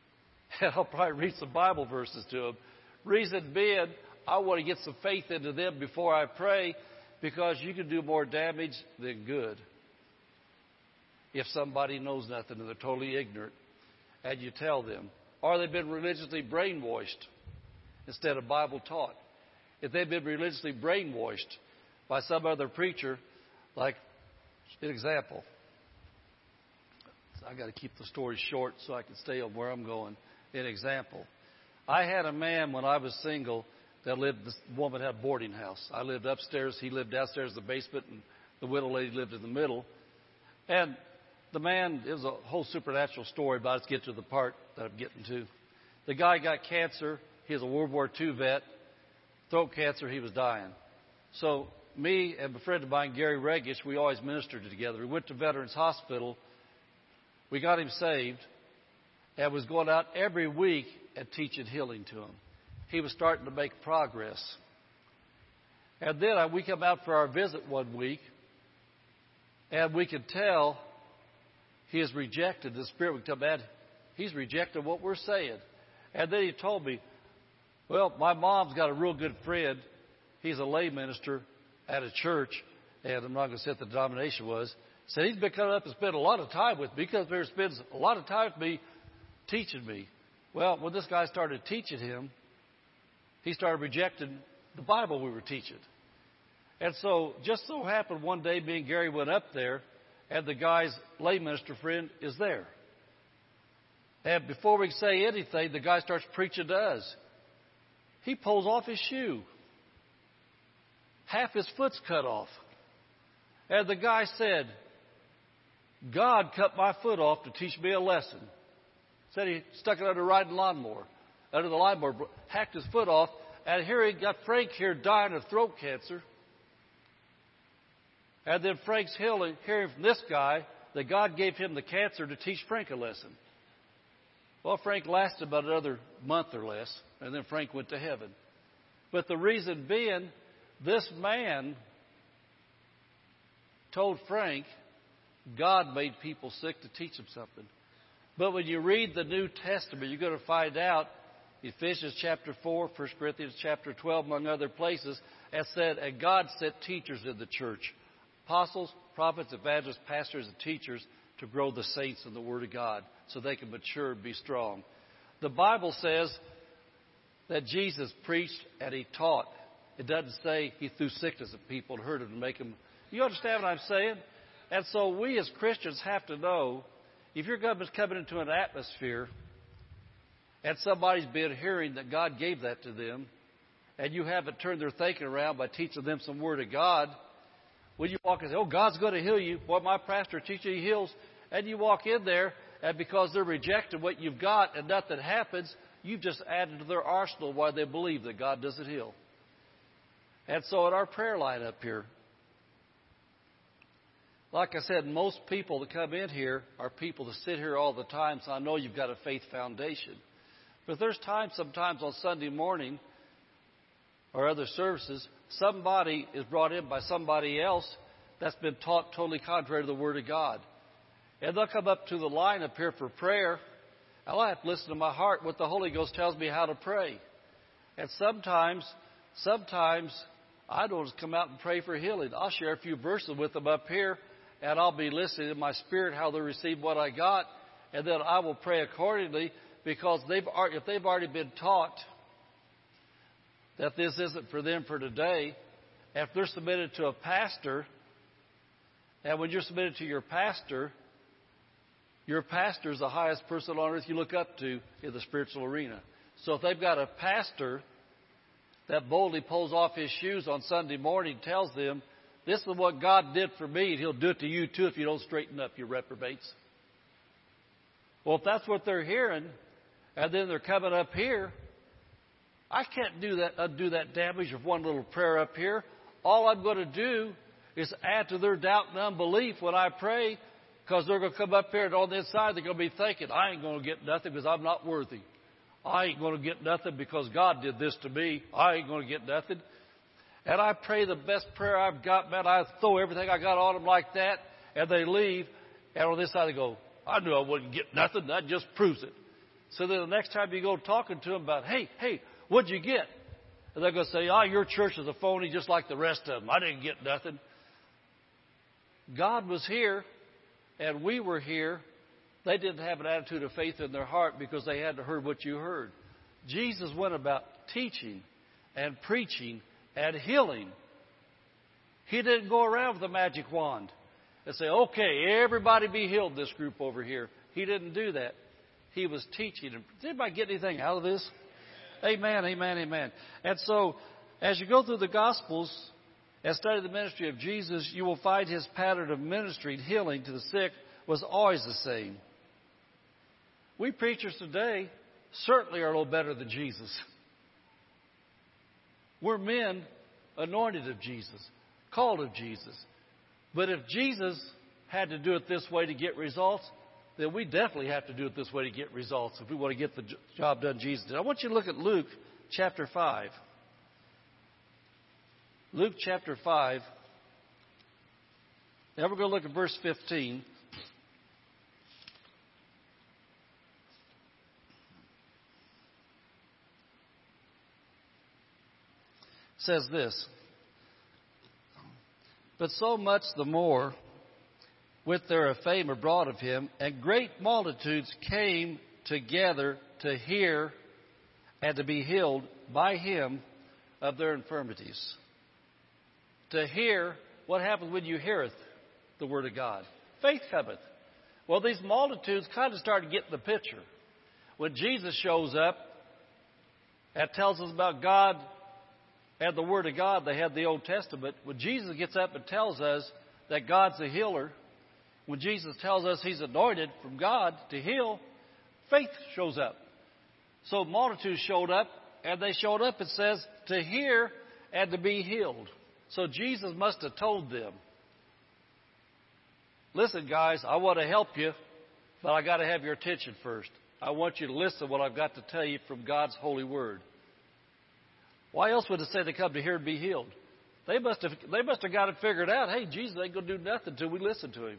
A: and I'll probably read some Bible verses to them. Reason being, I want to get some faith into them before I pray because you can do more damage than good if somebody knows nothing and they're totally ignorant and you tell them. Or they've been religiously brainwashed instead of Bible taught. If they've been religiously brainwashed by some other preacher, like an example. I got to keep the story short so I can stay on where I'm going. An example. I had a man when I was single that lived. This woman had a boarding house. I lived upstairs. He lived downstairs, in the basement, and the widow lady lived in the middle. And the man, it was a whole supernatural story, but let's get to the part that I'm getting to. The guy got cancer. He was a World War II vet. Throat cancer. He was dying. So me and a friend of mine, Gary Regish, we always ministered together. We went to Veterans Hospital. We got him saved and was going out every week and teaching healing to him. He was starting to make progress. And then we come out for our visit one week, and we could tell he has rejected the Spirit. We come back, he's rejected what we're saying. And then he told me, Well, my mom's got a real good friend. He's a lay minister at a church, and I'm not going to say what the denomination was. Said he's been coming up and spent a lot of time with me because he spends a lot of time with me teaching me. Well, when this guy started teaching him, he started rejecting the Bible we were teaching. And so, just so happened one day, me and Gary went up there, and the guy's lay minister friend is there. And before we say anything, the guy starts preaching to us. He pulls off his shoe. Half his foot's cut off. And the guy said, God cut my foot off to teach me a lesson. Said he stuck it under a riding lawnmower, under the lawnmower, hacked his foot off, and here he got Frank here dying of throat cancer. And then Frank's healing, hearing from this guy that God gave him the cancer to teach Frank a lesson. Well, Frank lasted about another month or less, and then Frank went to heaven. But the reason being, this man told Frank God made people sick to teach them something. But when you read the New Testament, you're going to find out Ephesians chapter 4, 1 Corinthians chapter 12, among other places, has said, and God set teachers in the church apostles, prophets, evangelists, pastors, and teachers to grow the saints in the Word of God so they can mature and be strong. The Bible says that Jesus preached and he taught. It doesn't say he threw sickness at people and hurt them to make them. You understand what I'm saying? And so we as Christians have to know if you're coming into an atmosphere and somebody's been hearing that God gave that to them, and you haven't turned their thinking around by teaching them some Word of God, when you walk and say, Oh, God's going to heal you, what my pastor teaches he heals, and you walk in there, and because they're rejecting what you've got and nothing happens, you've just added to their arsenal why they believe that God doesn't heal. And so at our prayer line up here, like I said, most people that come in here are people that sit here all the time, so I know you've got a faith foundation. But there's times sometimes on Sunday morning or other services, somebody is brought in by somebody else that's been taught totally contrary to the Word of God. And they'll come up to the line up here for prayer. And I'll have to listen to my heart what the Holy Ghost tells me how to pray. And sometimes, sometimes I don't just come out and pray for healing. I'll share a few verses with them up here and I'll be listening in my spirit how they receive what I got, and then I will pray accordingly because they've if they've already been taught that this isn't for them for today, if they're submitted to a pastor, and when you're submitted to your pastor, your pastor is the highest person on earth you look up to in the spiritual arena. So if they've got a pastor that boldly pulls off his shoes on Sunday morning, and tells them this is what God did for me, and He'll do it to you too if you don't straighten up, you reprobates. Well, if that's what they're hearing, and then they're coming up here, I can't do that, uh, undo that damage of one little prayer up here. All I'm going to do is add to their doubt and unbelief when I pray, because they're going to come up here and on the inside they're going to be thinking, I ain't going to get nothing because I'm not worthy. I ain't going to get nothing because God did this to me. I ain't going to get nothing. And I pray the best prayer I've got, man. I throw everything I got on them like that, and they leave. And on this side, they go, I knew I wouldn't get nothing. That just proves it. So then the next time you go talking to them about, hey, hey, what'd you get? And they're going to say, oh, your church is a phony just like the rest of them. I didn't get nothing. God was here, and we were here. They didn't have an attitude of faith in their heart because they hadn't heard what you heard. Jesus went about teaching and preaching and healing. He didn't go around with a magic wand and say, okay, everybody be healed, this group over here. He didn't do that. He was teaching. Did anybody get anything out of this? Amen, amen, amen. And so, as you go through the Gospels and study the ministry of Jesus, you will find his pattern of ministry and healing to the sick was always the same. We preachers today certainly are a little better than Jesus. We're men anointed of Jesus, called of Jesus. But if Jesus had to do it this way to get results, then we definitely have to do it this way to get results if we want to get the job done Jesus did. I want you to look at Luke chapter 5. Luke chapter 5. Now we're going to look at verse 15. says this But so much the more, with their fame abroad of him, and great multitudes came together to hear and to be healed by him of their infirmities. To hear what happens when you heareth the word of God. Faith cometh. Well, these multitudes kind of started getting the picture. When Jesus shows up, That tells us about God and the Word of God. They had the Old Testament. When Jesus gets up and tells us that God's a healer, when Jesus tells us He's anointed from God to heal, faith shows up. So multitudes showed up, and they showed up, it says, to hear and to be healed. So Jesus must have told them, Listen, guys, I want to help you, but I got to have your attention first. I want you to listen to what I've got to tell you from God's holy word. Why else would it say they come to hear and be healed? They must have they must have got it figured out. Hey, Jesus ain't gonna do nothing until we listen to him.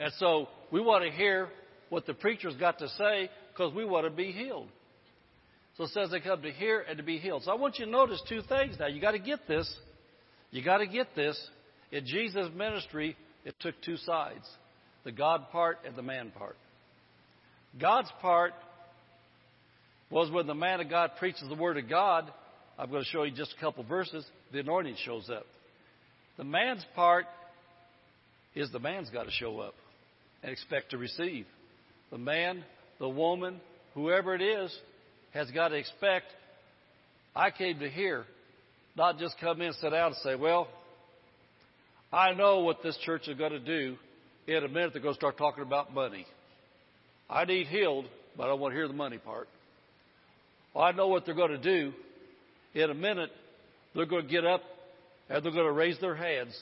A: And so we want to hear what the preacher's got to say because we want to be healed. So it says they come to hear and to be healed. So I want you to notice two things now. You got to get this. You got to get this. In Jesus' ministry, it took two sides the God part and the man part. God's part was when the man of God preaches the Word of God. I'm going to show you just a couple verses. The anointing shows up. The man's part is the man's got to show up and expect to receive. The man, the woman, whoever it is, has got to expect, I came to hear, not just come in, sit down, and say, well, I know what this church is going to do. In a minute, they're going to start talking about money. I need healed, but I don't want to hear the money part. Well, I know what they're going to do. In a minute, they're going to get up and they're going to raise their hands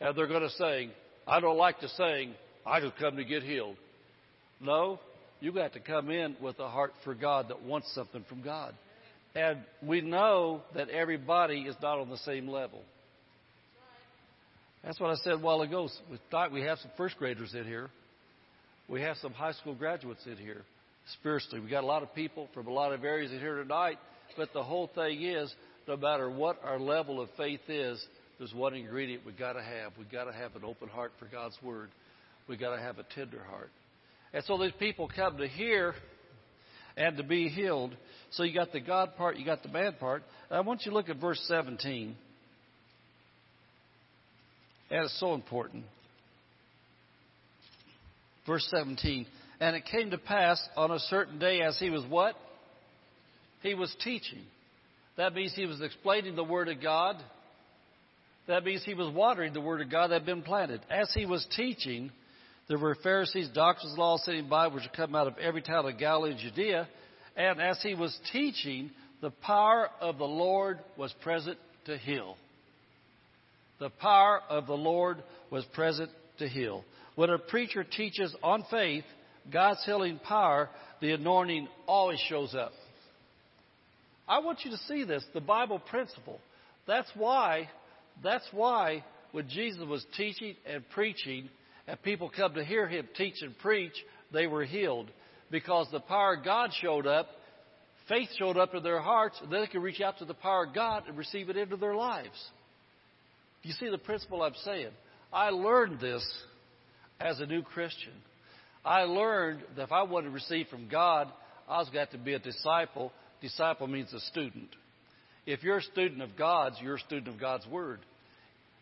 A: and they're going to sing. I don't like to sing. I just come to get healed. No, you got to come in with a heart for God that wants something from God. And we know that everybody is not on the same level. That's what I said a while ago. We thought we have some first graders in here. We have some high school graduates in here. Spiritually, we got a lot of people from a lot of areas in here tonight. But the whole thing is, no matter what our level of faith is, there's one ingredient we've got to have. We've got to have an open heart for God's word. We got to have a tender heart. And so these people come to hear and to be healed. So you got the God part, you got the man part. I want you to look at verse 17. And it's so important. Verse 17. And it came to pass on a certain day as he was what? He was teaching. That means he was explaining the Word of God. That means he was watering the Word of God that had been planted. As he was teaching, there were Pharisees, doctors of law sitting by, which had come out of every town of Galilee and Judea. And as he was teaching, the power of the Lord was present to heal. The power of the Lord was present to heal. When a preacher teaches on faith, God's healing power, the anointing always shows up. I want you to see this, the Bible principle. That's why, that's why when Jesus was teaching and preaching, and people come to hear him teach and preach, they were healed. Because the power of God showed up, faith showed up in their hearts, and then they could reach out to the power of God and receive it into their lives. You see the principle I'm saying? I learned this as a new Christian. I learned that if I wanted to receive from God, I was got to be a disciple. Disciple means a student. If you're a student of God's, you're a student of God's Word.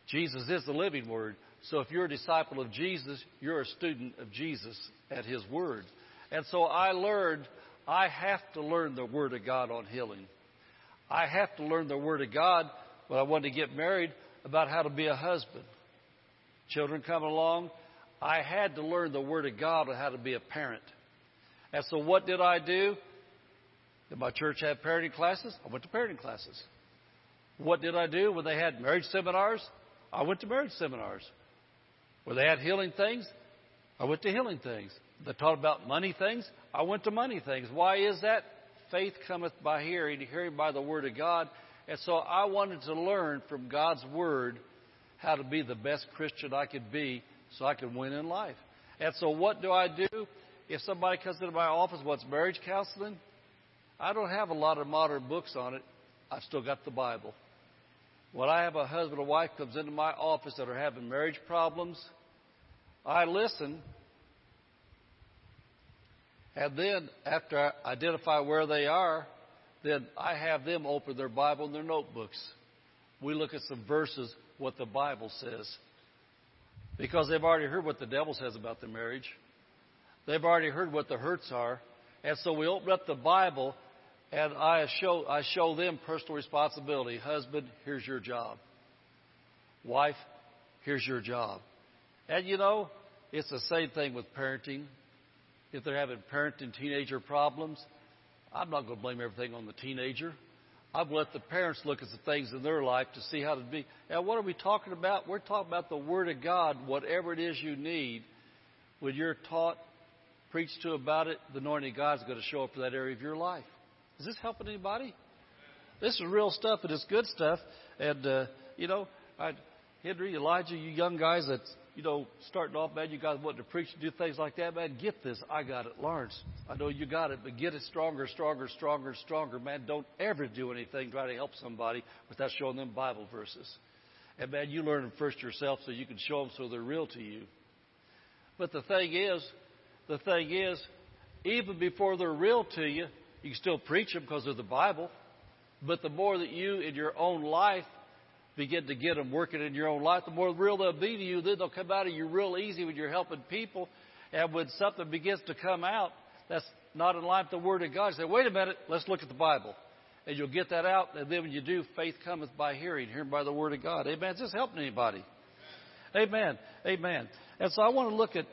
A: Jesus is the living Word. So if you're a disciple of Jesus, you're a student of Jesus at His Word. And so I learned I have to learn the Word of God on healing. I have to learn the Word of God when I wanted to get married about how to be a husband. Children coming along, I had to learn the Word of God on how to be a parent. And so what did I do? Did my church have parenting classes? I went to parenting classes. What did I do when they had marriage seminars? I went to marriage seminars. Where they had healing things, I went to healing things. They taught about money things, I went to money things. Why is that? Faith cometh by hearing, hearing by the Word of God. And so I wanted to learn from God's Word how to be the best Christian I could be so I could win in life. And so what do I do? If somebody comes into my office wants marriage counseling, I don't have a lot of modern books on it. I've still got the Bible. When I have a husband or wife comes into my office that are having marriage problems, I listen. And then after I identify where they are, then I have them open their Bible and their notebooks. We look at some verses, what the Bible says. Because they've already heard what the devil says about the marriage. They've already heard what the hurts are. And so we open up the Bible and I show, I show them personal responsibility. Husband, here's your job. Wife, here's your job. And you know, it's the same thing with parenting. If they're having parenting teenager problems, I'm not going to blame everything on the teenager. I've let the parents look at the things in their life to see how to be. And what are we talking about? We're talking about the Word of God, whatever it is you need. When you're taught, preached to about it, the anointing of God's going to show up for that area of your life. Is this helping anybody? This is real stuff, and it's good stuff. And, uh, you know, I, Henry, Elijah, you young guys that you know, starting off, man, you guys wanting to preach and do things like that, man, get this. I got it. Lawrence, I know you got it, but get it stronger, stronger, stronger, stronger. Man, don't ever do anything try to help somebody without showing them Bible verses. And man, you learn them first yourself so you can show them so they're real to you. But the thing is, the thing is, even before they're real to you, you can still preach them because of the Bible. But the more that you in your own life begin to get them working in your own life, the more real they'll be to you. Then they'll come out of you real easy when you're helping people. And when something begins to come out that's not in line with the Word of God, say, wait a minute, let's look at the Bible. And you'll get that out. And then when you do, faith cometh by hearing, hearing by the Word of God. Amen. Is this helping anybody? Amen. Amen. And so I want to look at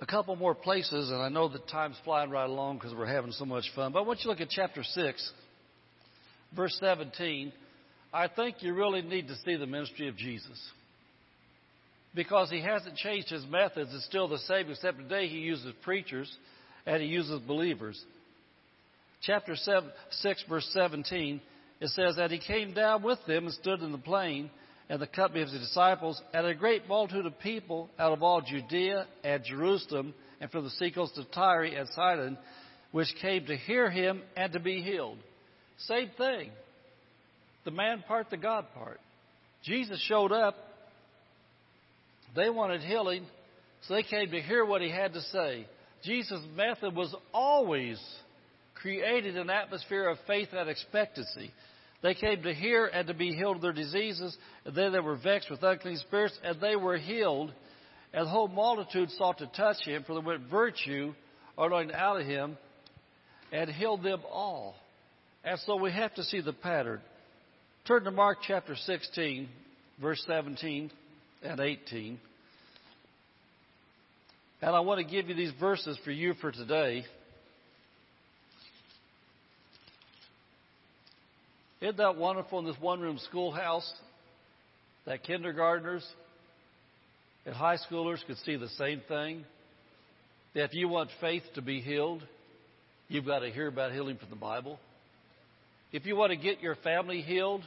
A: a couple more places, and I know that time's flying right along because we're having so much fun. But I want you to look at chapter 6, verse 17. I think you really need to see the ministry of Jesus. Because he hasn't changed his methods. It's still the same, except today he uses preachers and he uses believers. Chapter 7, 6, verse 17, it says that he came down with them and stood in the plain and the company of his disciples, and a great multitude of people out of all Judea and Jerusalem, and from the seacoast of Tyre and Sidon, which came to hear him and to be healed. Same thing the man part, the God part. Jesus showed up. They wanted healing, so they came to hear what he had to say. Jesus' method was always created an atmosphere of faith and expectancy. They came to hear and to be healed of their diseases, and then they were vexed with unclean spirits, and they were healed. And the whole multitude sought to touch him, for there went virtue anointed out of him, and healed them all. And so we have to see the pattern. Turn to Mark chapter 16, verse 17 and 18. And I want to give you these verses for you for today. Isn't that wonderful in this one room schoolhouse that kindergartners and high schoolers could see the same thing? That if you want faith to be healed, you've got to hear about healing from the Bible. If you want to get your family healed,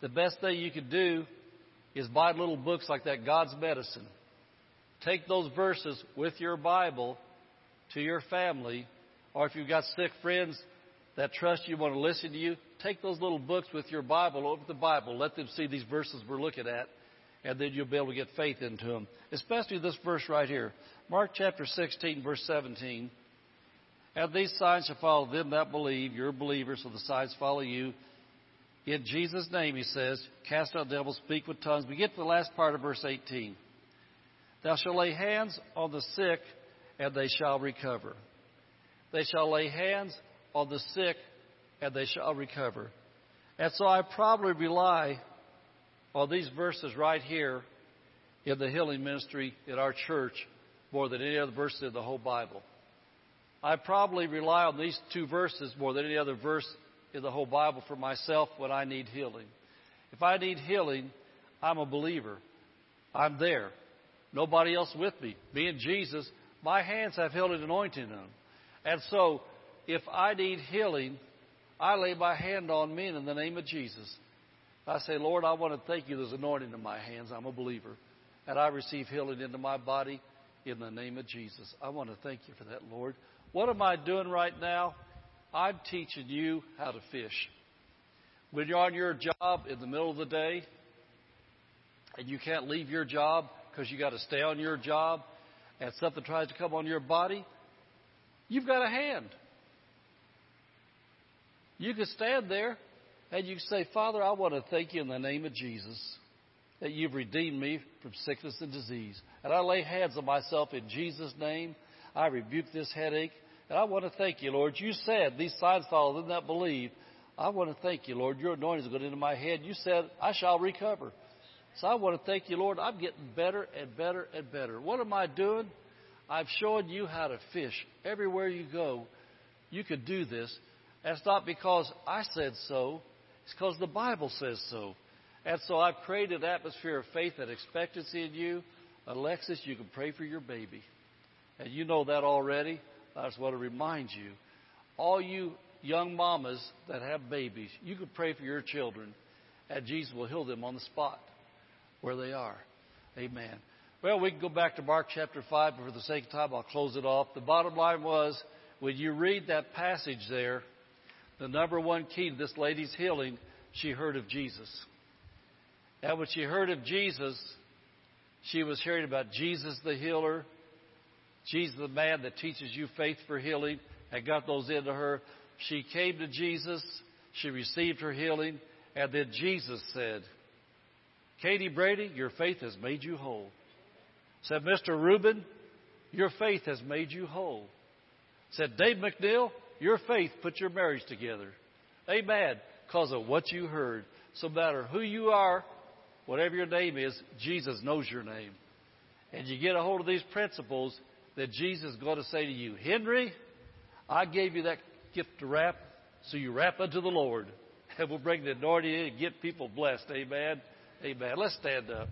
A: the best thing you could do is buy little books like that, God's Medicine. Take those verses with your Bible to your family, or if you've got sick friends that trust you, want to listen to you, take those little books with your Bible, open the Bible, let them see these verses we're looking at, and then you'll be able to get faith into them. Especially this verse right here. Mark chapter 16, verse 17. And these signs shall follow them that believe. You're believers, so the signs follow you. In Jesus' name, he says, cast out devils, speak with tongues. We get to the last part of verse 18. Thou shalt lay hands on the sick, and they shall recover. They shall lay hands on the sick, and they shall recover. And so I probably rely on these verses right here in the healing ministry in our church more than any other verse in the whole Bible. I probably rely on these two verses more than any other verse in the whole Bible for myself when I need healing. If I need healing, I'm a believer. I'm there. Nobody else with me. Me and Jesus, my hands have healing anointing in them. And so, if I need healing, I lay my hand on men in the name of Jesus. I say, Lord, I want to thank you. There's anointing in my hands. I'm a believer. And I receive healing into my body in the name of Jesus. I want to thank you for that, Lord. What am I doing right now? I'm teaching you how to fish. When you're on your job in the middle of the day and you can't leave your job because you got to stay on your job and something tries to come on your body, you've got a hand. You can stand there and you say, Father, I want to thank you in the name of Jesus that you've redeemed me from sickness and disease. And I lay hands on myself in Jesus' name. I rebuke this headache And I want to thank you, Lord. You said these signs follow them that believe. I want to thank you, Lord. Your anointing is going into my head. You said, I shall recover. So I want to thank you, Lord. I'm getting better and better and better. What am I doing? I've shown you how to fish. Everywhere you go, you could do this. That's not because I said so. It's because the Bible says so. And so I've created an atmosphere of faith and expectancy in you. Alexis, you can pray for your baby. And you know that already. I just want to remind you. All you young mamas that have babies, you can pray for your children, and Jesus will heal them on the spot where they are. Amen. Well, we can go back to Mark chapter 5, but for the sake of time, I'll close it off. The bottom line was when you read that passage there, the number one key to this lady's healing, she heard of Jesus. And when she heard of Jesus, she was hearing about Jesus the healer, Jesus the man that teaches you faith for healing, and got those into her. She came to Jesus, she received her healing, and then Jesus said, Katie Brady, your faith has made you whole. Said Mr. Rubin, your faith has made you whole. Said Dave McNeil, your faith put your marriage together. Amen. Because of what you heard. So matter who you are, whatever your name is, Jesus knows your name. And you get a hold of these principles that Jesus is going to say to you, Henry, I gave you that gift to wrap, so you wrap unto the Lord. And we'll bring the anointing in and get people blessed. Amen. Amen. Let's stand up.